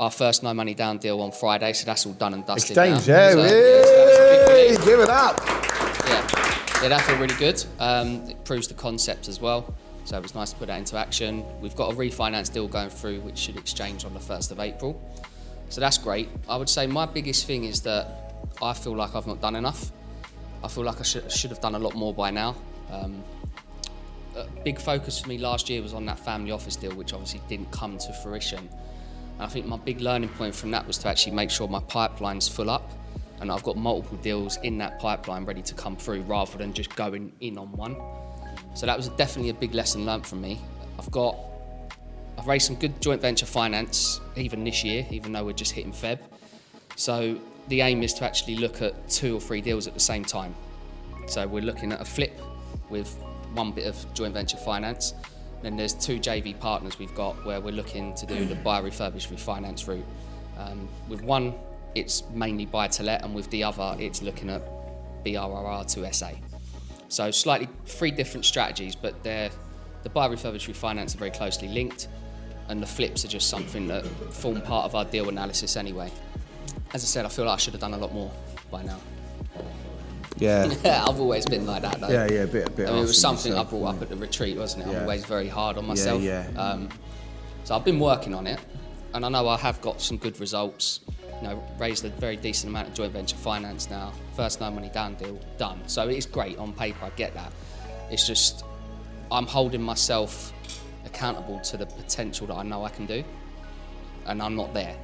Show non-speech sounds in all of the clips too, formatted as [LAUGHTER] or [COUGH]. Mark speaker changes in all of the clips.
Speaker 1: our first no money down deal on Friday, so that's all done and dusted.
Speaker 2: Exchange,
Speaker 1: now.
Speaker 2: yeah.
Speaker 1: So,
Speaker 2: Yay!
Speaker 1: so that's a big relief.
Speaker 2: Give it up.
Speaker 1: yeah, yeah, that felt really good. Um, it proves the concept as well, so it was nice to put that into action. We've got a refinance deal going through, which should exchange on the first of April, so that's great. I would say my biggest thing is that I feel like I've not done enough. I feel like I should, should have done a lot more by now. Um, a big focus for me last year was on that family office deal, which obviously didn't come to fruition. And I think my big learning point from that was to actually make sure my pipeline's full up and I've got multiple deals in that pipeline ready to come through rather than just going in on one. So that was definitely a big lesson learned from me. I've got, I've raised some good joint venture finance even this year, even though we're just hitting Feb. So the aim is to actually look at two or three deals at the same time. So we're looking at a flip with one bit of joint venture finance. Then there's two JV partners we've got where we're looking to do the buy refurbished refinance route. Um, with one, it's mainly buy to let, and with the other, it's looking at BRRR to SA. So slightly three different strategies, but they're the buy refurbished refinance are very closely linked, and the flips are just something that form part of our deal analysis anyway. As I said, I feel like I should have done a lot more by now.
Speaker 2: Yeah.
Speaker 1: Yeah, [LAUGHS] I've always been like that though.
Speaker 2: Yeah, yeah, a bit, a bit.
Speaker 1: I mean, it was something I
Speaker 2: yourself,
Speaker 1: brought up at the retreat, wasn't it? I'm always very hard on myself.
Speaker 2: yeah.
Speaker 1: Um, so I've been working on it, and I know I have got some good results. You know, raised a very decent amount of joint venture finance now. First no money down deal done. So it's great on paper. I get that. It's just I'm holding myself accountable to the potential that I know I can do, and I'm not there.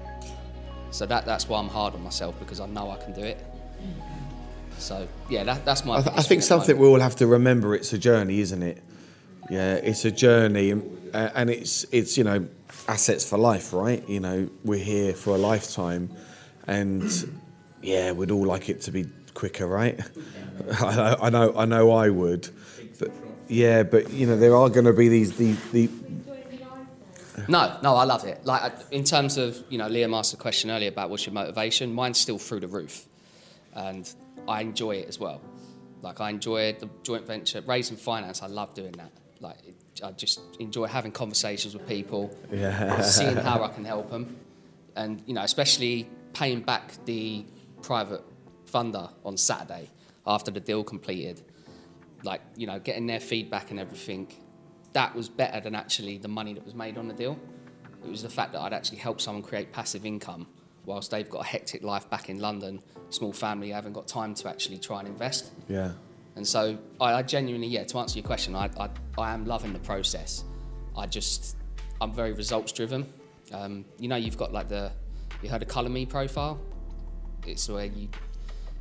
Speaker 1: So that that's why I'm hard on myself because I know I can do it. So yeah, that, that's my.
Speaker 2: I, th- I think
Speaker 1: thing at the
Speaker 2: something we all have to remember. It's a journey, isn't it? Yeah, it's a journey, and, uh, and it's it's you know assets for life, right? You know, we're here for a lifetime, and yeah, we'd all like it to be quicker, right? [LAUGHS] I know, I know, I know, I would, but yeah, but you know, there are going to be these the the
Speaker 1: No, no, I love it. Like in terms of you know, Liam asked a question earlier about what's your motivation. Mine's still through the roof, and I enjoy it as well. Like I enjoy the joint venture, raising finance. I love doing that. Like it, I just enjoy having conversations with people,
Speaker 2: Yeah. [LAUGHS]
Speaker 1: seeing how I can help them, and you know, especially paying back the private funder on Saturday after the deal completed. Like you know, getting their feedback and everything that was better than actually the money that was made on the deal. It was the fact that I'd actually helped someone create passive income whilst they've got a hectic life back in London, small family, haven't got time to actually try and invest.
Speaker 2: yeah.
Speaker 1: And so I, I genuinely, yeah, to answer your question, I, I, I am loving the process. I just, I'm very results driven. Um, you know, you've got like the, you heard of Colour Me profile? It's where you,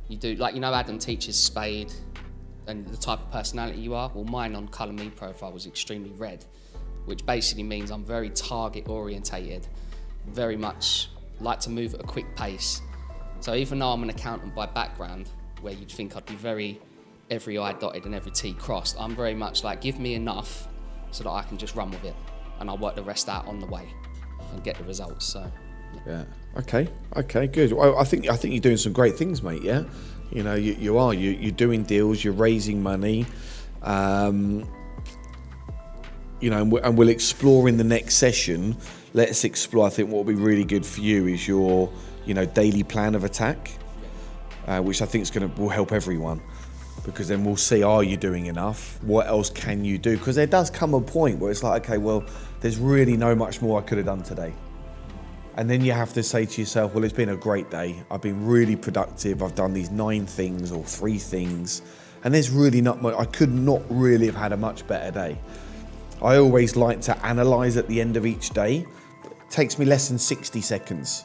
Speaker 1: you do, like, you know, Adam teaches Spade and the type of personality you are. Well, mine on Colour Me profile was extremely red, which basically means I'm very target orientated, very much like to move at a quick pace. So even though I'm an accountant by background, where you'd think I'd be very every I dotted and every T crossed, I'm very much like give me enough so that I can just run with it, and I'll work the rest out on the way and get the results. So
Speaker 2: Yeah. Okay. Okay. Good. Well, I think I think you're doing some great things, mate. Yeah. You know, you, you are. You, you're doing deals. You're raising money. Um, you know, and, we, and we'll explore in the next session. Let's explore. I think what will be really good for you is your, you know, daily plan of attack, uh, which I think is going to will help everyone. Because then we'll see, are you doing enough? What else can you do? Because there does come a point where it's like, okay, well, there's really no much more I could have done today. And then you have to say to yourself, well, it's been a great day. I've been really productive. I've done these nine things or three things. And there's really not much, I could not really have had a much better day. I always like to analyze at the end of each day. Takes me less than 60 seconds.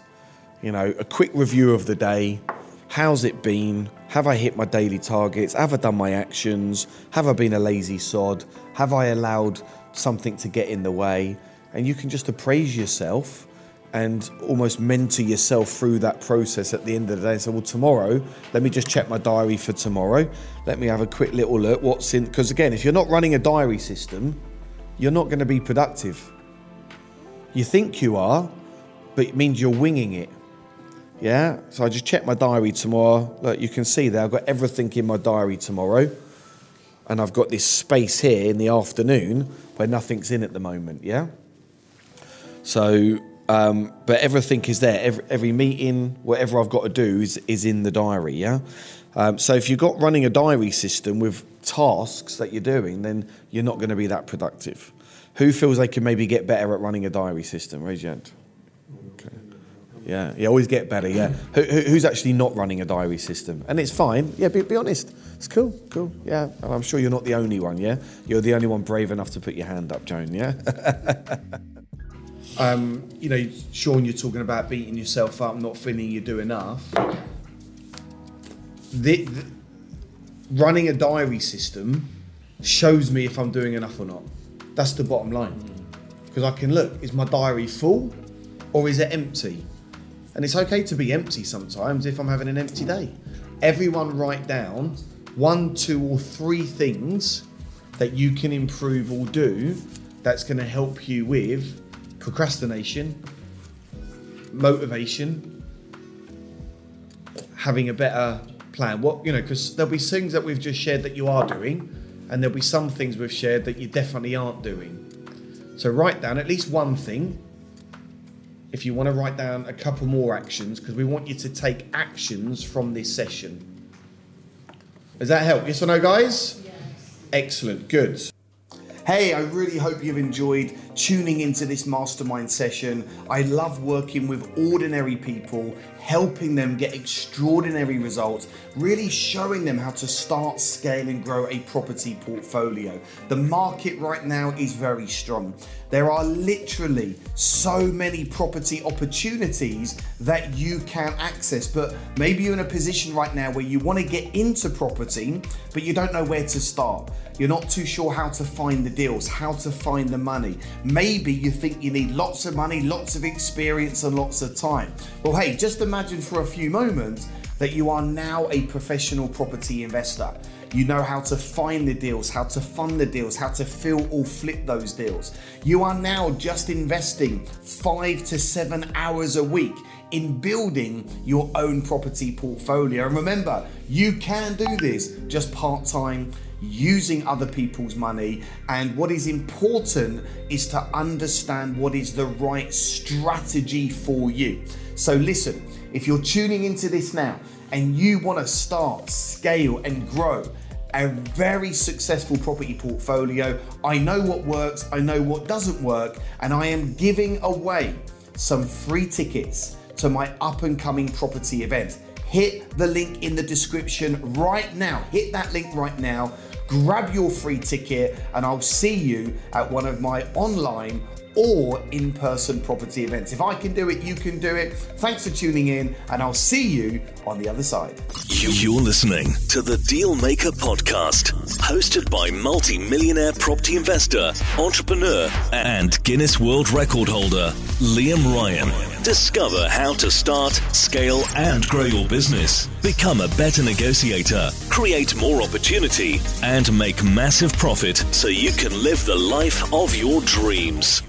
Speaker 2: You know, a quick review of the day. How's it been? Have I hit my daily targets? Have I done my actions? Have I been a lazy sod? Have I allowed something to get in the way? And you can just appraise yourself and almost mentor yourself through that process at the end of the day. So, well, tomorrow, let me just check my diary for tomorrow. Let me have a quick little look. What's in? Because again, if you're not running a diary system, you're not going to be productive. You think you are, but it means you're winging it. Yeah. So I just check my diary tomorrow. Look, you can see there. I've got everything in my diary tomorrow, and I've got this space here in the afternoon where nothing's in at the moment. Yeah. So um, but everything is there. Every, every, meeting, whatever I've got to do is, is in the diary. Yeah. Um, so if you've got running a diary system with tasks that you're doing, then you're not going to be that productive. Who feels they can maybe get better at running a diary system? Raise your hand. Okay. Yeah, you always get better. Yeah. Who, who's actually not running a diary system? And it's fine. Yeah, be, be honest. It's cool, cool. Yeah, and I'm sure you're not the only one. Yeah, you're the only one brave enough to put your hand up, Joan. Yeah. [LAUGHS] um, you know, Sean, you're talking about beating yourself up, not feeling you do enough. The, the, running a diary system shows me if I'm doing enough or not. That's the bottom line. Because I can look, is my diary full or is it empty? And it's okay to be empty sometimes if I'm having an empty day. Everyone write down one, two, or three things that you can improve or do that's going to help you with procrastination, motivation, having a better plan. What you know, because there'll be things that we've just shared that you are doing, and there'll be some things we've shared that you definitely aren't doing. So write down at least one thing. If you want to write down a couple more actions, because we want you to take actions from this session. Does that help? Yes or no, guys? Yes. Excellent. Good. Hey, I really hope you've enjoyed tuning into this mastermind session. I love working with ordinary people, helping them get extraordinary results, really showing them how to start, scale, and grow a property portfolio. The market right now is very strong. There are literally so many property opportunities that you can access, but maybe you're in a position right now where you want to get into property, but you don't know where to start. You're not too sure how to find the deals, how to find the money. Maybe you think you need lots of money, lots of experience, and lots of time. Well, hey, just imagine for a few moments that you are now a professional property investor. You know how to find the deals, how to fund the deals, how to fill or flip those deals. You are now just investing five to seven hours a week in building your own property portfolio. And remember, you can do this just part time using other people's money. And what is important is to understand what is the right strategy for you. So, listen, if you're tuning into this now and you want to start, scale, and grow, a very successful property portfolio. I know what works, I know what doesn't work, and I am giving away some free tickets to my up and coming property event. Hit the link in the description right now. Hit that link right now grab your free ticket, and I'll see you at one of my online or in person property events. If I can do it, you can do it. Thanks for tuning in, and I'll see you on the other side.
Speaker 3: You're listening to the Dealmaker Podcast, hosted by multi millionaire property investor, entrepreneur, and Guinness World Record holder, Liam Ryan. Discover how to start, scale, and grow your business. Become a better negotiator, create more opportunity, and make massive profit so you can live the life of your dreams.